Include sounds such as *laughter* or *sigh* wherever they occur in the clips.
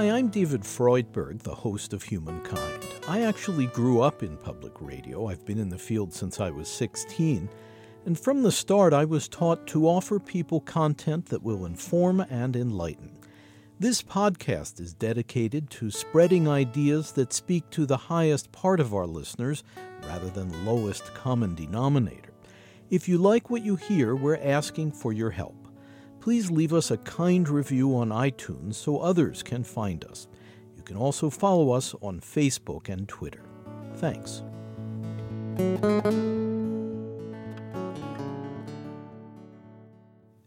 Hi, I'm David Freudberg, the host of Humankind. I actually grew up in public radio. I've been in the field since I was 16. And from the start, I was taught to offer people content that will inform and enlighten. This podcast is dedicated to spreading ideas that speak to the highest part of our listeners rather than the lowest common denominator. If you like what you hear, we're asking for your help. Please leave us a kind review on iTunes so others can find us. You can also follow us on Facebook and Twitter. Thanks.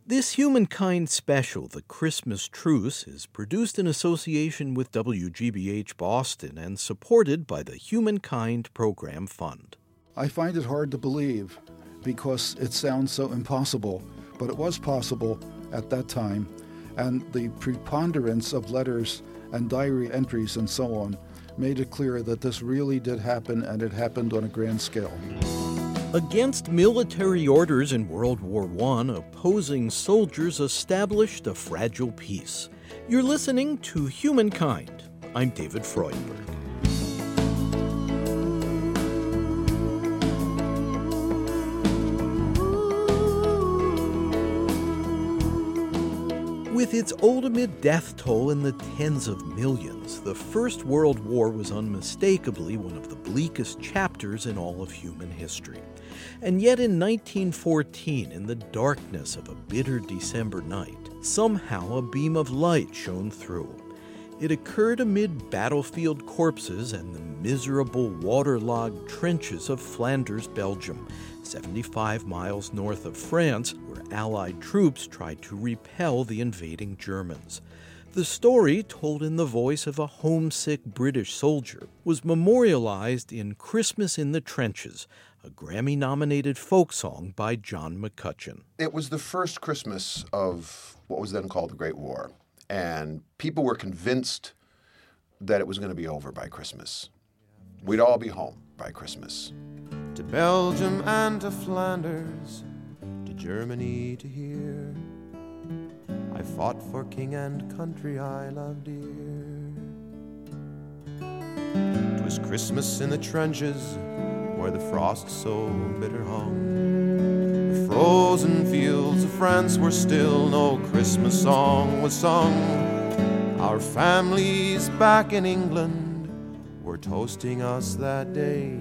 This Humankind special, The Christmas Truce, is produced in association with WGBH Boston and supported by the Humankind Program Fund. I find it hard to believe because it sounds so impossible, but it was possible at that time, and the preponderance of letters and diary entries and so on made it clear that this really did happen and it happened on a grand scale. Against military orders in World War I, opposing soldiers established a fragile peace. You're listening to Humankind. I'm David Freudberg. With its ultimate death toll in the tens of millions, the First World War was unmistakably one of the bleakest chapters in all of human history. And yet, in 1914, in the darkness of a bitter December night, somehow a beam of light shone through. It occurred amid battlefield corpses and the miserable waterlogged trenches of Flanders, Belgium, 75 miles north of France, Allied troops tried to repel the invading Germans. The story, told in the voice of a homesick British soldier, was memorialized in Christmas in the Trenches, a Grammy nominated folk song by John McCutcheon. It was the first Christmas of what was then called the Great War, and people were convinced that it was going to be over by Christmas. We'd all be home by Christmas. To Belgium and to Flanders, Germany to hear. I fought for king and country I love dear. 'Twas Christmas in the trenches where the frost so bitter hung. The frozen fields of France were still, no Christmas song was sung. Our families back in England were toasting us that day.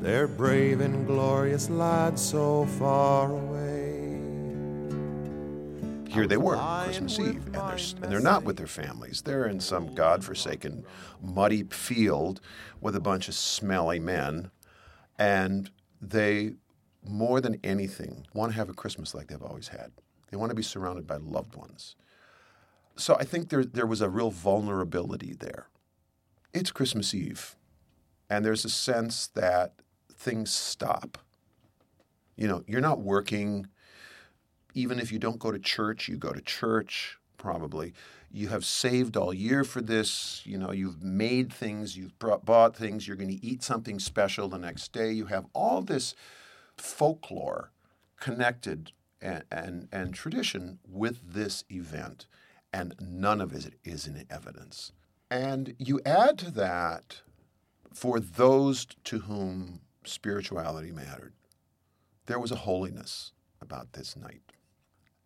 They're brave and glorious lads so far away. Here they were, Christmas Eve, and they're, and they're not with their families. They're in some godforsaken, muddy field with a bunch of smelly men and they, more than anything, want to have a Christmas like they've always had. They want to be surrounded by loved ones. So I think there, there was a real vulnerability there. It's Christmas Eve, and there's a sense that things stop. You know, you're not working. Even if you don't go to church, you go to church, probably you have saved all year for this. You know, you've made things, you've brought, bought things, you're going to eat something special the next day. You have all this folklore connected and, and, and tradition with this event, and none of it is in evidence. And you add to that for those to whom spirituality mattered, there was a holiness about this night.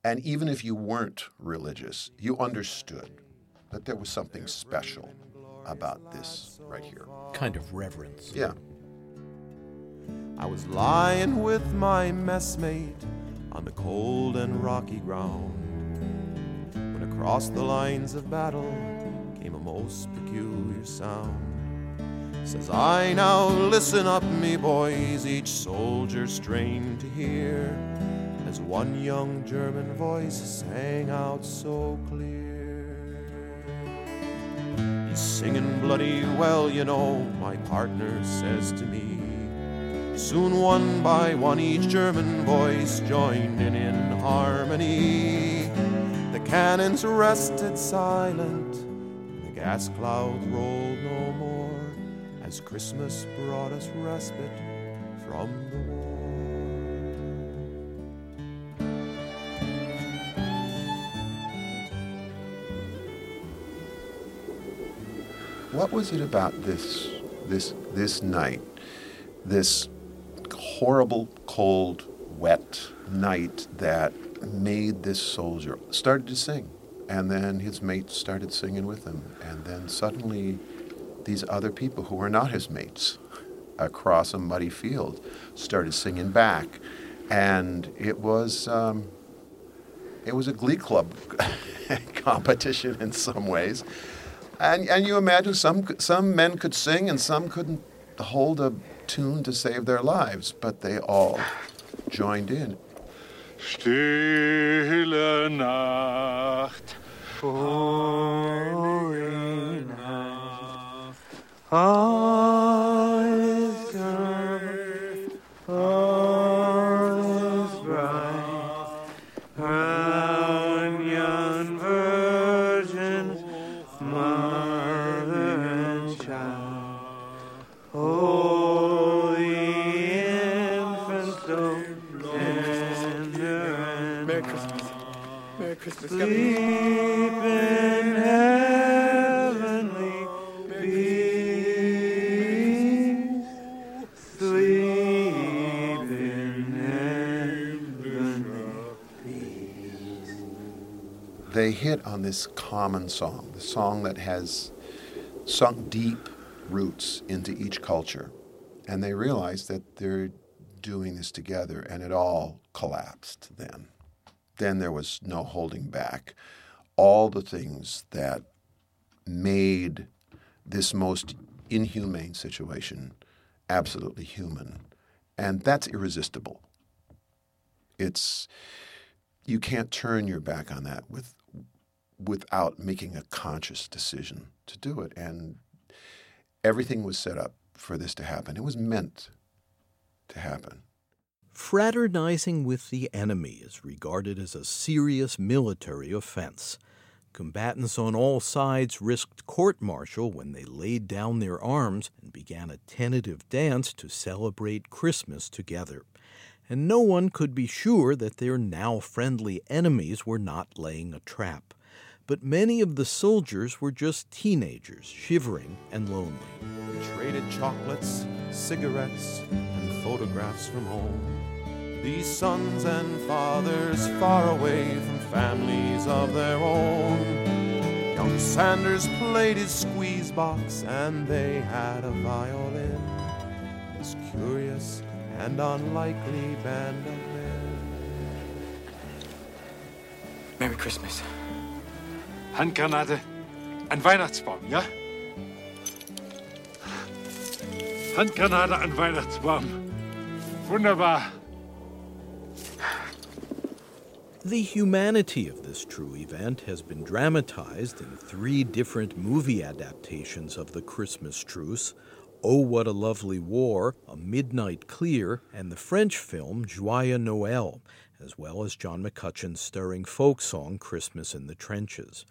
And even if you weren't religious, you understood that there was something special about this right here. Kind of reverence. Yeah. I was lying with my messmate on the cold and rocky ground when across the lines of battle came a most peculiar sound. Says I now listen up, me boys, each soldier strained to hear as one young German voice sang out so clear. He's singing bloody well, you know, my partner says to me. Soon one by one each German voice joined in in harmony. The cannons rested silent, and the gas cloud rolled no more, as Christmas brought us respite from the war. what was it about this this this night, this horrible, cold, wet night that made this soldier started to sing, and then his mates started singing with him, and then suddenly these other people who were not his mates across a muddy field started singing back, and it was. Um, it was a glee club *laughs* competition in some ways. And, and you imagine some, some men could sing and some couldn't hold a tune to save their lives, but they all joined in. Stille Nacht, holy Nacht, all On this common song, the song that has sunk deep roots into each culture. And they realized that they're doing this together, and it all collapsed then. Then there was no holding back. All the things that made this most inhumane situation absolutely human. And that's irresistible. It's you can't turn your back on that with without making a conscious decision to do it. And everything was set up for this to happen. It was meant to happen. Fraternizing with the enemy is regarded as a serious military offense. Combatants on all sides risked court martial when they laid down their arms and began a tentative dance to celebrate Christmas together. And no one could be sure that their now friendly enemies were not laying a trap. But many of the soldiers were just teenagers, shivering and lonely. We traded chocolates, cigarettes, and photographs from home. These sons and fathers far away from families of their own. Young Sanders played his squeeze box and they had a violin. This curious and unlikely band of men. Merry Christmas. Handgranate, ein Weihnachtsbaum, ja? Handgranate, ein Weihnachtsbaum. Wunderbar. The humanity of this true event has been dramatized in three different movie adaptations of the Christmas truce Oh What a Lovely War, A Midnight Clear, and the French film Joyeux Noël, as well as John McCutcheon's stirring folk song Christmas in the Trenches.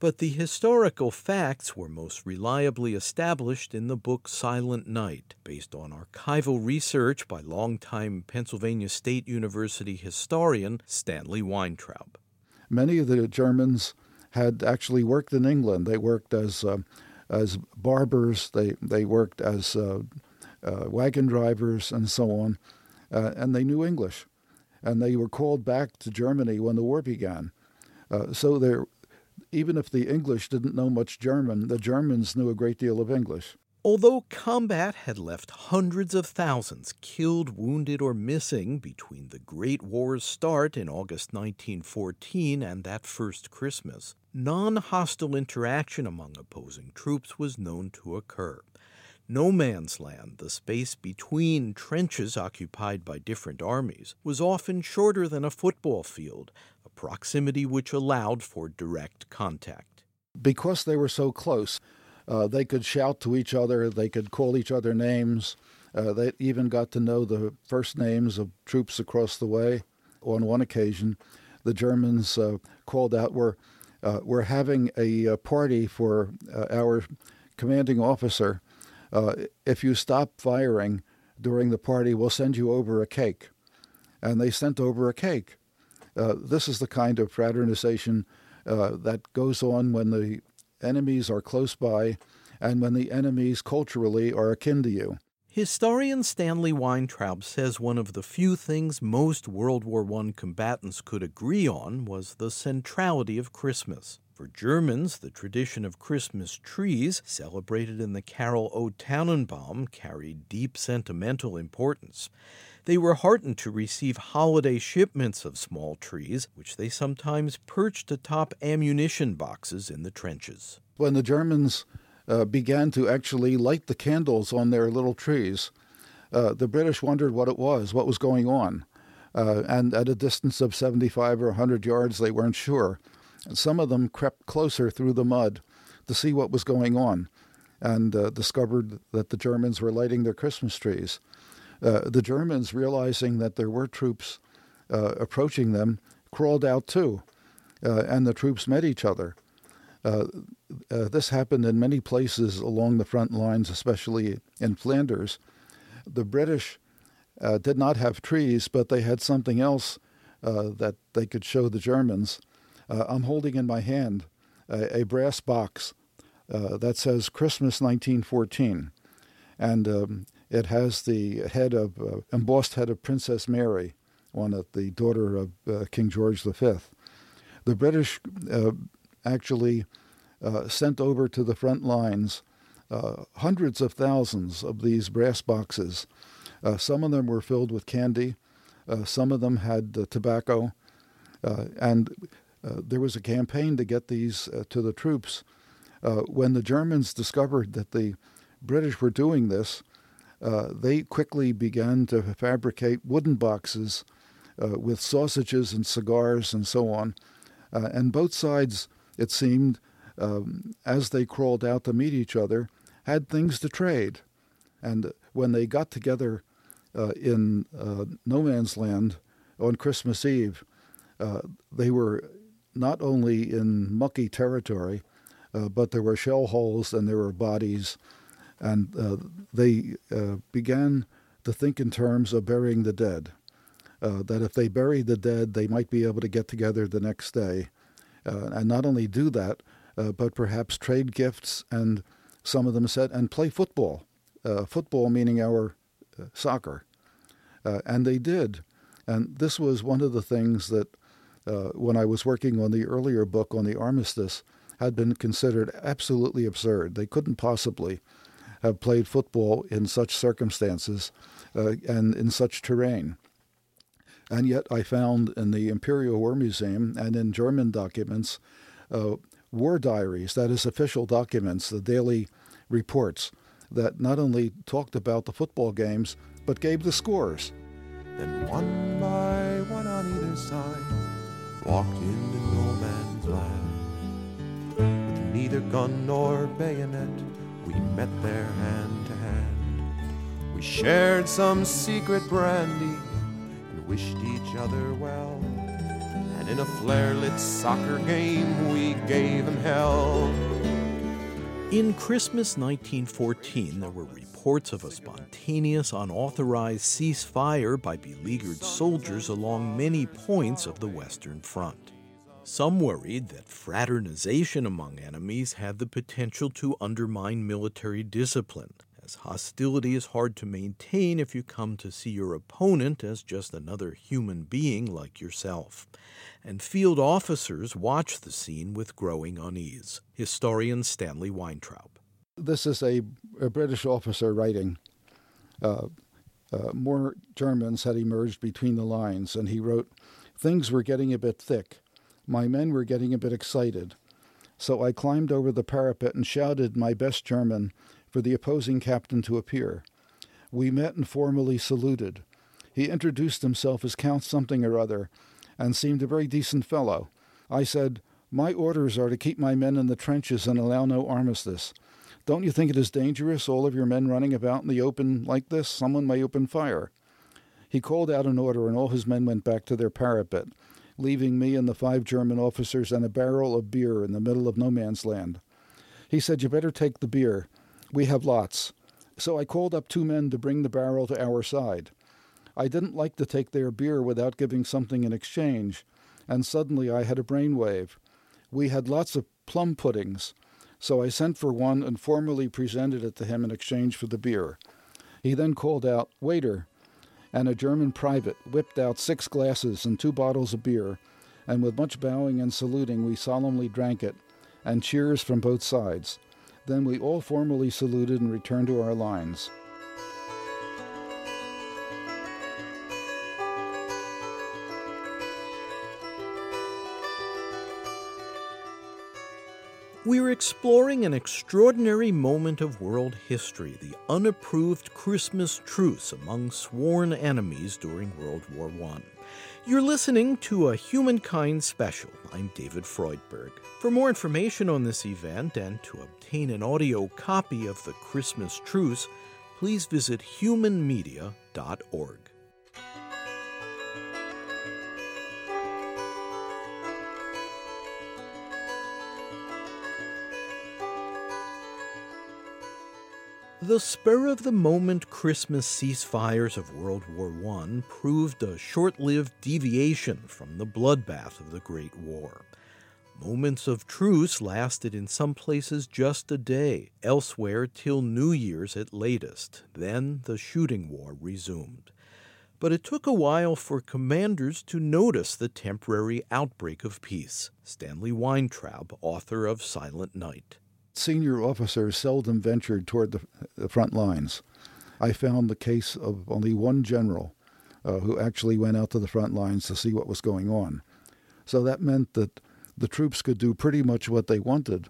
But the historical facts were most reliably established in the book Silent Night, based on archival research by longtime Pennsylvania State University historian Stanley Weintraub. Many of the Germans had actually worked in England. They worked as uh, as barbers. They they worked as uh, uh, wagon drivers and so on, uh, and they knew English, and they were called back to Germany when the war began. Uh, so there, even if the English didn't know much German, the Germans knew a great deal of English. Although combat had left hundreds of thousands killed, wounded, or missing between the Great War's start in August 1914 and that first Christmas, non hostile interaction among opposing troops was known to occur. No man's land, the space between trenches occupied by different armies, was often shorter than a football field, a proximity which allowed for direct contact. Because they were so close, uh, they could shout to each other, they could call each other names. Uh, they even got to know the first names of troops across the way. On one occasion, the Germans uh, called out, We're, uh, we're having a, a party for uh, our commanding officer. Uh, if you stop firing during the party, we'll send you over a cake. And they sent over a cake. this is the kind of fraternization that goes on when the enemies are close by and when the enemies culturally are akin to you. Historian Stanley Weintraub says one of the few things most World War I combatants could agree on was the centrality of Christmas. For Germans, the tradition of Christmas trees, celebrated in the carol O Tannenbaum, carried deep sentimental importance. They were heartened to receive holiday shipments of small trees, which they sometimes perched atop ammunition boxes in the trenches. When the Germans uh, began to actually light the candles on their little trees. Uh, the British wondered what it was, what was going on. Uh, and at a distance of 75 or 100 yards, they weren't sure. And some of them crept closer through the mud to see what was going on and uh, discovered that the Germans were lighting their Christmas trees. Uh, the Germans, realizing that there were troops uh, approaching them, crawled out too, and the troops met each other. Uh, uh, this happened in many places along the front lines, especially in Flanders. The British uh, did not have trees, but they had something else uh, that they could show the Germans. Uh, I'm holding in my hand a, a brass box that says Christmas 1914, and um, it has the head of embossed head of Princess Mary one of the daughter of King George V. The British actually uh, sent over to the front lines uh, hundreds of thousands of these brass boxes. Uh, some of them were filled with candy, uh, some of them had tobacco, uh, and there was a campaign to get these to the troops. when the Germans discovered that the British were doing this, they quickly began to fabricate wooden boxes with sausages and cigars and so on. and both sides it seemed, um, as they crawled out to meet each other, had things to trade. And when they got together uh, in uh, no man's land on Christmas Eve, uh, they were not only in mucky territory, uh, but there were shell holes and there were bodies. And uh, they uh, began to think in terms of burying the dead. that if they buried the dead, they might be able to get together the next day uh, and not only do that, uh, but perhaps trade gifts and some of them said, and play football. Uh, football meaning our soccer. and they did. And this was one of the things that, when I was working on the earlier book on the armistice, had been considered absolutely absurd. They couldn't possibly have played football in such circumstances uh, and in such terrain. And yet, I found in the Imperial War Museum and in German documents uh, war diaries, that is, official documents, the daily reports, that not only talked about the football games, but gave the scores. Then, one by one on either side, walked into no man's land. With neither gun nor bayonet, we met there hand to hand. We shared some secret brandy and wished each other well. And in a flare lit soccer game, we gave them hell. In Christmas 1914, there were reports of a spontaneous, unauthorized ceasefire by beleaguered soldiers along many points of the Western Front. Some worried that fraternization among enemies had the potential to undermine military discipline, as hostility is hard to maintain if you come to see your opponent as just another human being like yourself. And field officers watch the scene with growing unease. Historian Stanley Weintraub. This is a, a British officer writing. Uh, uh, more Germans had emerged between the lines, and he wrote, Things were getting a bit thick. My men were getting a bit excited. So I climbed over the parapet and shouted my best German for the opposing captain to appear. We met and formally saluted. He introduced himself as Count something or other, and seemed a very decent fellow. I said, My orders are to keep my men in the trenches and allow no armistice. Don't you think it is dangerous, all of your men running about in the open like this? Someone may open fire. He called out an order, and all his men went back to their parapet, leaving me and the five German officers and a barrel of beer in the middle of no man's land. He said, You better take the beer. We have lots. So I called up two men to bring the barrel to our side. I didn't like to take their beer without giving something in exchange, and suddenly I had a brainwave. We had lots of plum puddings. So I sent for one and formally presented it to him in exchange for the beer. He then called out, Waiter, and a German private whipped out six glasses and two bottles of beer, and with much bowing and saluting, we solemnly drank it, and cheers from both sides. Then we all formally saluted and returned to our lines. We're exploring an extraordinary moment of world history the unapproved Christmas truce among sworn enemies during World War I. You're listening to a Humankind special. I'm David Freudberg. For more information on this event and to obtain an audio copy of the Christmas Truce, please visit humanmedia.org. The spur of the moment Christmas ceasefires of World War I proved a short lived deviation from the bloodbath of the Great War. Moments of truce lasted in some places just a day, elsewhere till New Year's at latest. Then the shooting war resumed. But it took a while for commanders to notice the temporary outbreak of peace. Stanley Weintraub, author of Silent Night senior officers seldom ventured toward the, the, front lines. I found the case of only one general uh, who actually went out to the front lines to see what was going on. So that meant that the troops could do pretty much what they wanted.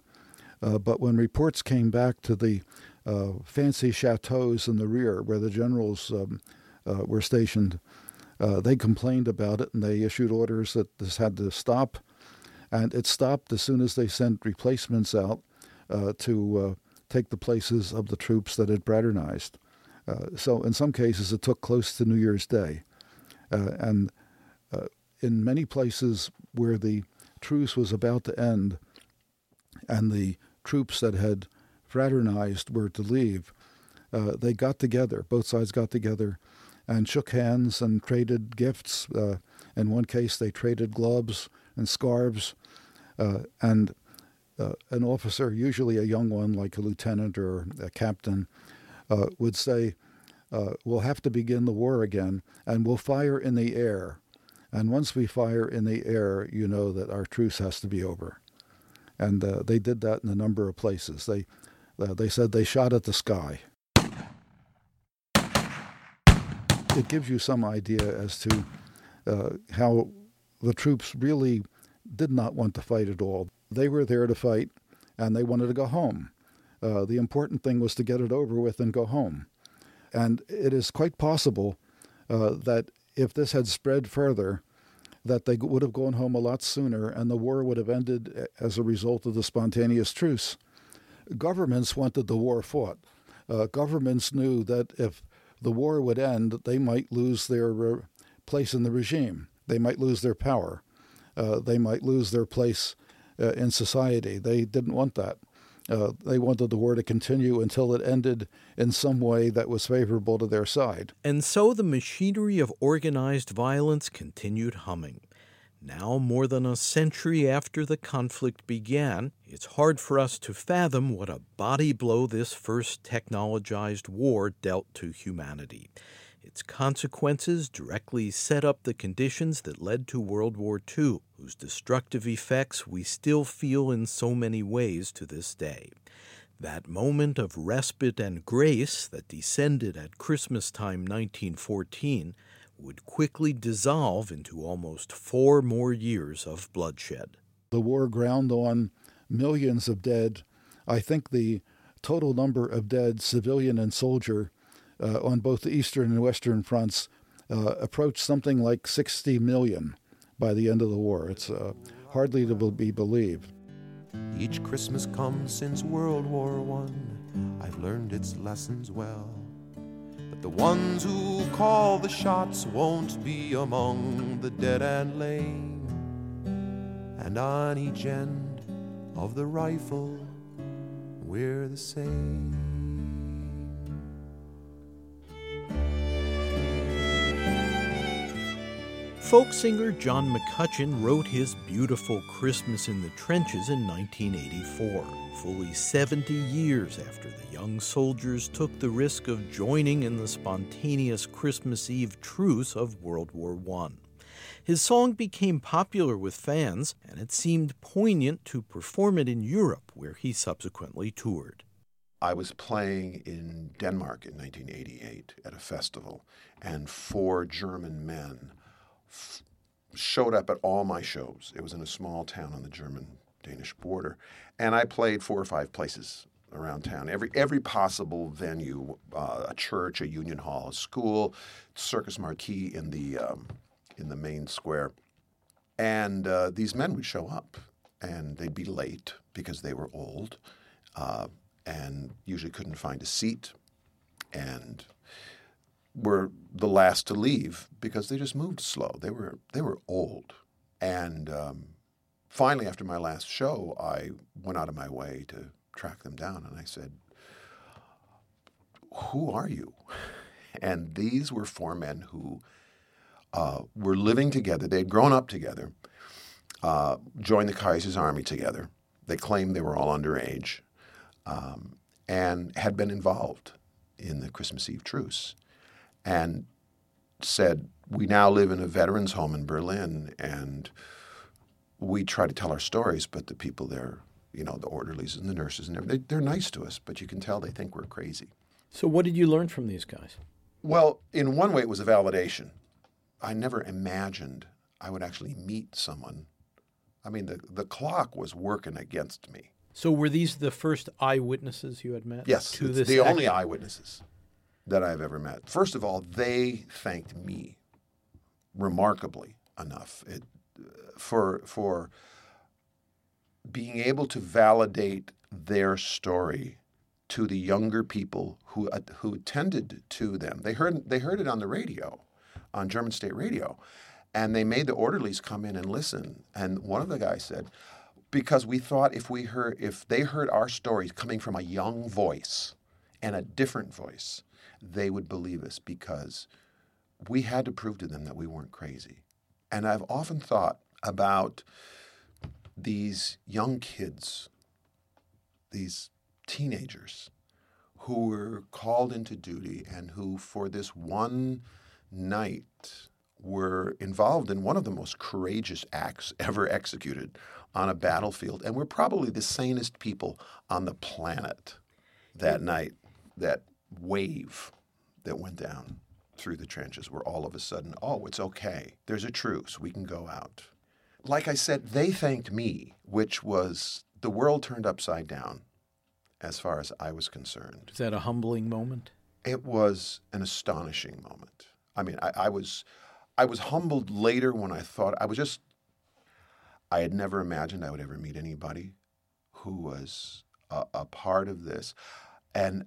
Uh, but when reports came back to the uh, fancy chateaus in the rear where the generals um, uh, were stationed, uh, they complained about it and they issued orders that this had to stop. And it stopped as soon as they sent replacements out to uh, take the places of the troops that had fraternized. Uh, so in some cases, it took close to New Year's Day. and in many places where the truce was about to end and the troops that had fraternized were to leave, uh, they got together, both sides got together and shook hands and traded gifts. Uh, in one case, they traded gloves and scarves. Uh, and uh, an officer, usually a young one like a lieutenant or a captain, uh, would say, uh, We'll have to begin the war again, and we'll fire in the air. And once we fire in the air, you know that our truce has to be over. And uh, they did that in a number of places. They, uh, they said they shot at the sky. It gives you some idea as to how the troops really did not want to fight at all. They were there to fight, and they wanted to go home. Uh, the important thing was to get it over with and go home. And it is quite possible uh, that if this had spread further, that they would have gone home a lot sooner and the war would have ended as a result of the spontaneous truce. Governments wanted the war fought. Uh, governments knew that if the war would end, they might lose their uh, place in the regime. They might lose their power. Uh, they might lose their place uh, in society. They didn't want that. Uh, they wanted the war to continue until it ended in some way that was favorable to their side. And so the machinery of organized violence continued humming. Now, more than a century after the conflict began, it's hard for us to fathom what a body blow this first technologized war dealt to humanity. Its consequences directly set up the conditions that led to World War II, whose destructive effects we still feel in so many ways to this day. That moment of respite and grace that descended at Christmas time 1914 would quickly dissolve into almost four more years of bloodshed. The war ground on millions of dead. I think the total number of dead, civilian and soldier, uh, on both the eastern and western fronts uh, approached something like 60 million by the end of the war. It's uh, hardly to be believed. Each Christmas comes since World War One. I've learned its lessons well. But the ones who call the shots won't be among the dead and lame. And on each end of the rifle, we're the same. Folk singer John McCutcheon wrote his beautiful Christmas in the Trenches in 1984, fully 70 years after the young soldiers took the risk of joining in the spontaneous Christmas Eve truce of World War I. His song became popular with fans, and it seemed poignant to perform it in Europe, where he subsequently toured. I was playing in Denmark in 1988 at a festival, and four German men showed up at all my shows. It was in a small town on the German Danish border, and I played four or five places around town. Every every possible venue, uh, a church, a union hall, a school, Circus Marquee in the um, in the main square, and uh, these men would show up, and they'd be late because they were old. Uh, and usually couldn't find a seat and were the last to leave because they just moved slow. They were they were old, and um, finally, after my last show, I went out of my way to track them down, and I said, "Who are you?" And these were four men who uh, were living together. They had grown up together, uh, joined the Kaiser's army together. They claimed they were all underage um, and had been involved in the Christmas Eve truce, and said, "We now live in a veterans' home in Berlin, and we try to tell our stories, but the people there, you know, the orderlies and the nurses and everything, they, are nice to us, but you can tell they think we're crazy." So, what did you learn from these guys? Well, in one way, it was a validation. I never imagined I would actually meet someone. I mean, the, the clock was working against me. So were these the first eyewitnesses you had met? Yes, to this the action? only eyewitnesses that I've ever met. First of all, they thanked me remarkably enough it, for for being able to validate their story to the younger people who uh, who attended to them. They heard they heard it on the radio, on German state radio, and they made the orderlies come in and listen. And one of the guys said, because we thought if we heard if they heard our stories coming from a young voice and a different voice, they would believe us because we had to prove to them that we weren't crazy. And I've often thought about these young kids, these teenagers who were called into duty and who, for this one night, were involved in one of the most courageous acts ever executed on a battlefield. And we're probably the sanest people on the planet that night. That wave that went down through the trenches, where all of a sudden, oh, it's okay. There's a truce. We can go out. Like I said, they thanked me, which was the world turned upside down as far as I was concerned. Was that a humbling moment? It was an astonishing moment. I mean, I, I was I was humbled later when I thought I was just I had never imagined I would ever meet anybody who was a, a part of this. And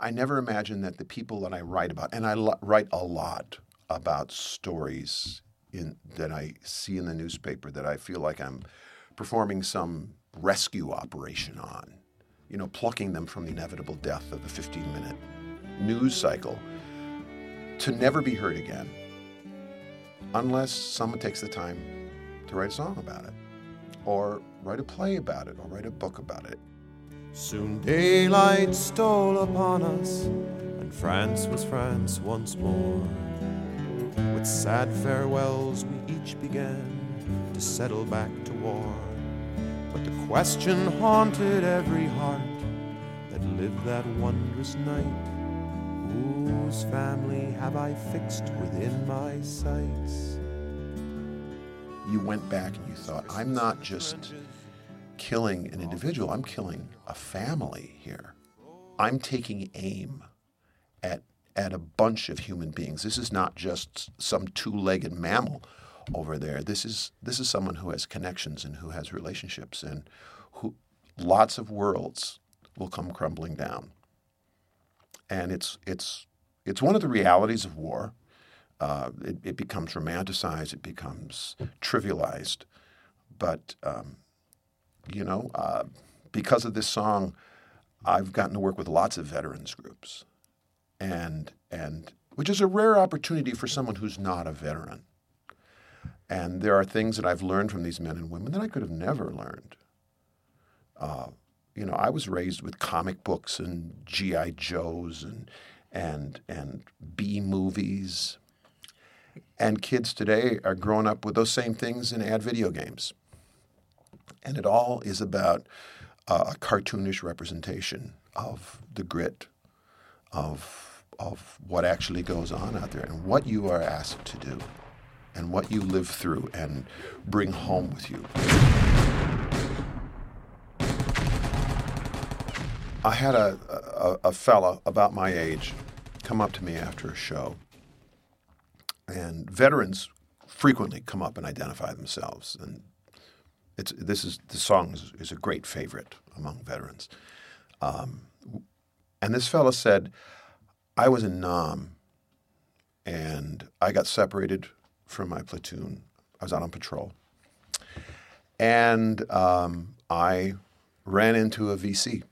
I never imagined that the people that I write about, and I lo- write a lot about stories in, that I see in the newspaper that I feel like I'm performing some rescue operation on, you know, plucking them from the inevitable death of the 15 minute news cycle to never be heard again unless someone takes the time to write a song about it, or write a play about it, or write a book about it. Soon daylight stole upon us, and France was France once more. With sad farewells, we each began to settle back to war. But the question haunted every heart that lived that wondrous night Whose family have I fixed within my sights? You went back and you thought, I'm not just killing an individual, I'm killing a family here. I'm taking aim at, at a bunch of human beings. This is not just some two legged mammal over there. This is, this is someone who has connections and who has relationships and who lots of worlds will come crumbling down. And it's, it's, it's one of the realities of war. Uh, it, it, becomes romanticized, it becomes trivialized. But, um, you know, uh, because of this song, I've gotten to work with lots of veterans groups, and, and which is a rare opportunity for someone who's not a veteran. And there are things that I've learned from these men and women that I could have never learned. Uh, you know, I was raised with comic books and GI Joes and and and B movies. And kids today are growing up with those same things and add video games. And it all is about uh, a cartoonish representation of the grit of of what actually goes on out there and what you are asked to do and what you live through and bring home with you. I had a, a, a fella about my age come up to me after a show, and veterans frequently come up and identify themselves. And it's this is the song is, is a great favorite among veterans. Um, and this fella said, "I was in Nam, and I got separated from my platoon. I was out on patrol, and um, I ran into a VC."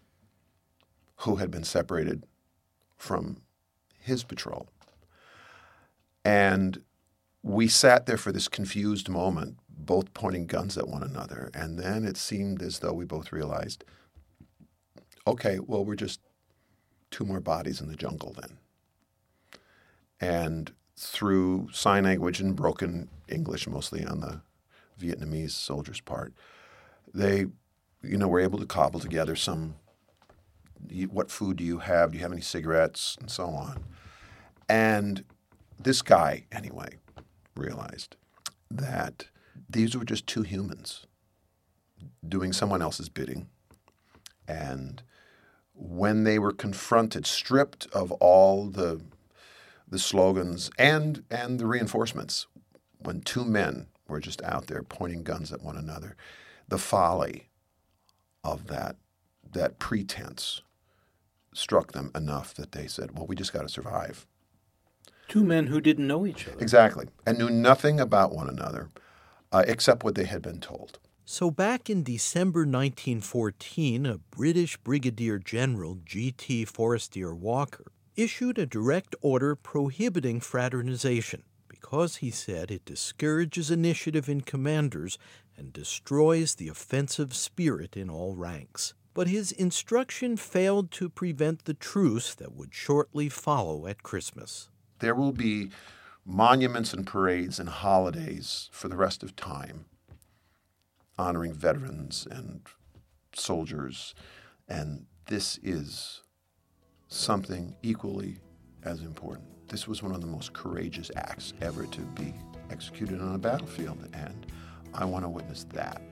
who had been separated from his patrol. And we sat there for this confused moment, both pointing guns at one another. And then it seemed as though we both realized okay, well, we're just two more bodies in the jungle then. And through sign language and broken English, mostly on the Vietnamese soldiers' part, they, you know, were able to cobble together some what food do you have? Do you have any cigarettes? And so on. And this guy, anyway, realized that these were just two humans doing someone else's bidding. And when they were confronted, stripped of all the the slogans and and the reinforcements, when two men were just out there pointing guns at one another, the folly of that that pretense struck them enough that they said, well, we just got to survive. Two men who didn't know each other. Exactly. And knew nothing about one another uh, except what they had been told. So, back in December 1914, a British Brigadier General, G.T. Forestier Walker, issued a direct order prohibiting fraternization because he said it discourages initiative in commanders and destroys the offensive spirit in all ranks but his instruction failed to prevent the truce that would shortly follow at Christmas. There will be monuments and parades and holidays for the rest of time honoring veterans and soldiers, and this is something equally as important. This was one of the most courageous acts ever to be executed on a battlefield, and I want to witness that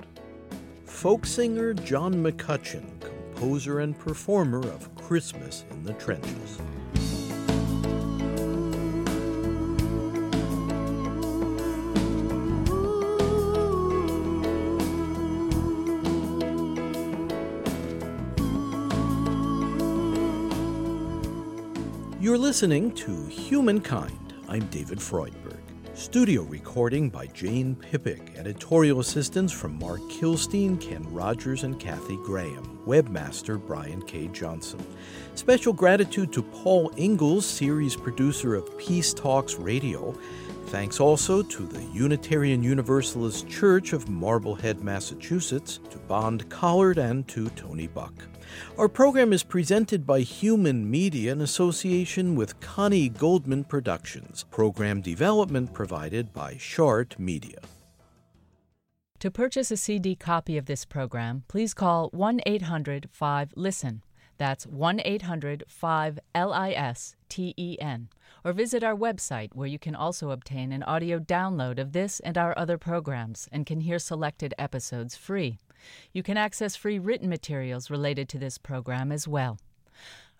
folk singer John McCutcheon, composer and performer of Christmas in the Trenches. Listening to Humankind. I'm David Freudberg. Studio recording by Jane Pippick. Editorial assistance from Mark Kilstein, Ken Rogers, and Kathy Graham. Webmaster Brian K. Johnson. Special gratitude to Paul Ingalls, series producer of Peace Talks Radio. Thanks also to the Unitarian Universalist Church of Marblehead, Massachusetts, to Bond Collard, and to Tony Buck. Our program is presented by Human Media in association with Connie Goldman Productions. Program development provided by Shart Media. To purchase a CD copy of this program, please call 1 800 5 LISTEN. That's 1 800 5 L I S T E N. Or visit our website where you can also obtain an audio download of this and our other programs and can hear selected episodes free. You can access free written materials related to this program as well.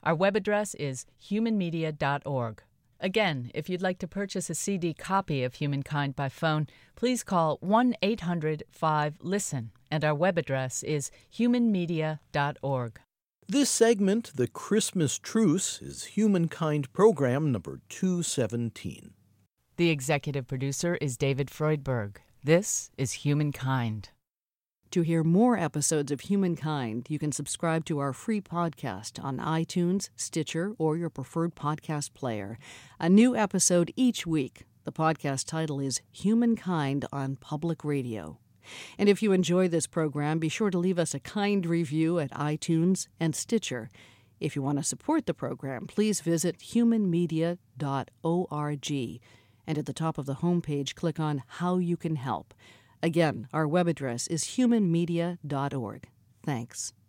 Our web address is humanmedia.org. Again, if you'd like to purchase a CD copy of Humankind by phone, please call 1 800 5 LISTEN, and our web address is humanmedia.org. This segment, The Christmas Truce, is Humankind Program number 217. The executive producer is David Freudberg. This is Humankind. To hear more episodes of Humankind, you can subscribe to our free podcast on iTunes, Stitcher, or your preferred podcast player. A new episode each week. The podcast title is Humankind on Public Radio. And if you enjoy this program, be sure to leave us a kind review at iTunes and Stitcher. If you want to support the program, please visit humanmedia.org and at the top of the homepage, click on How You Can Help. Again, our web address is humanmedia.org. Thanks.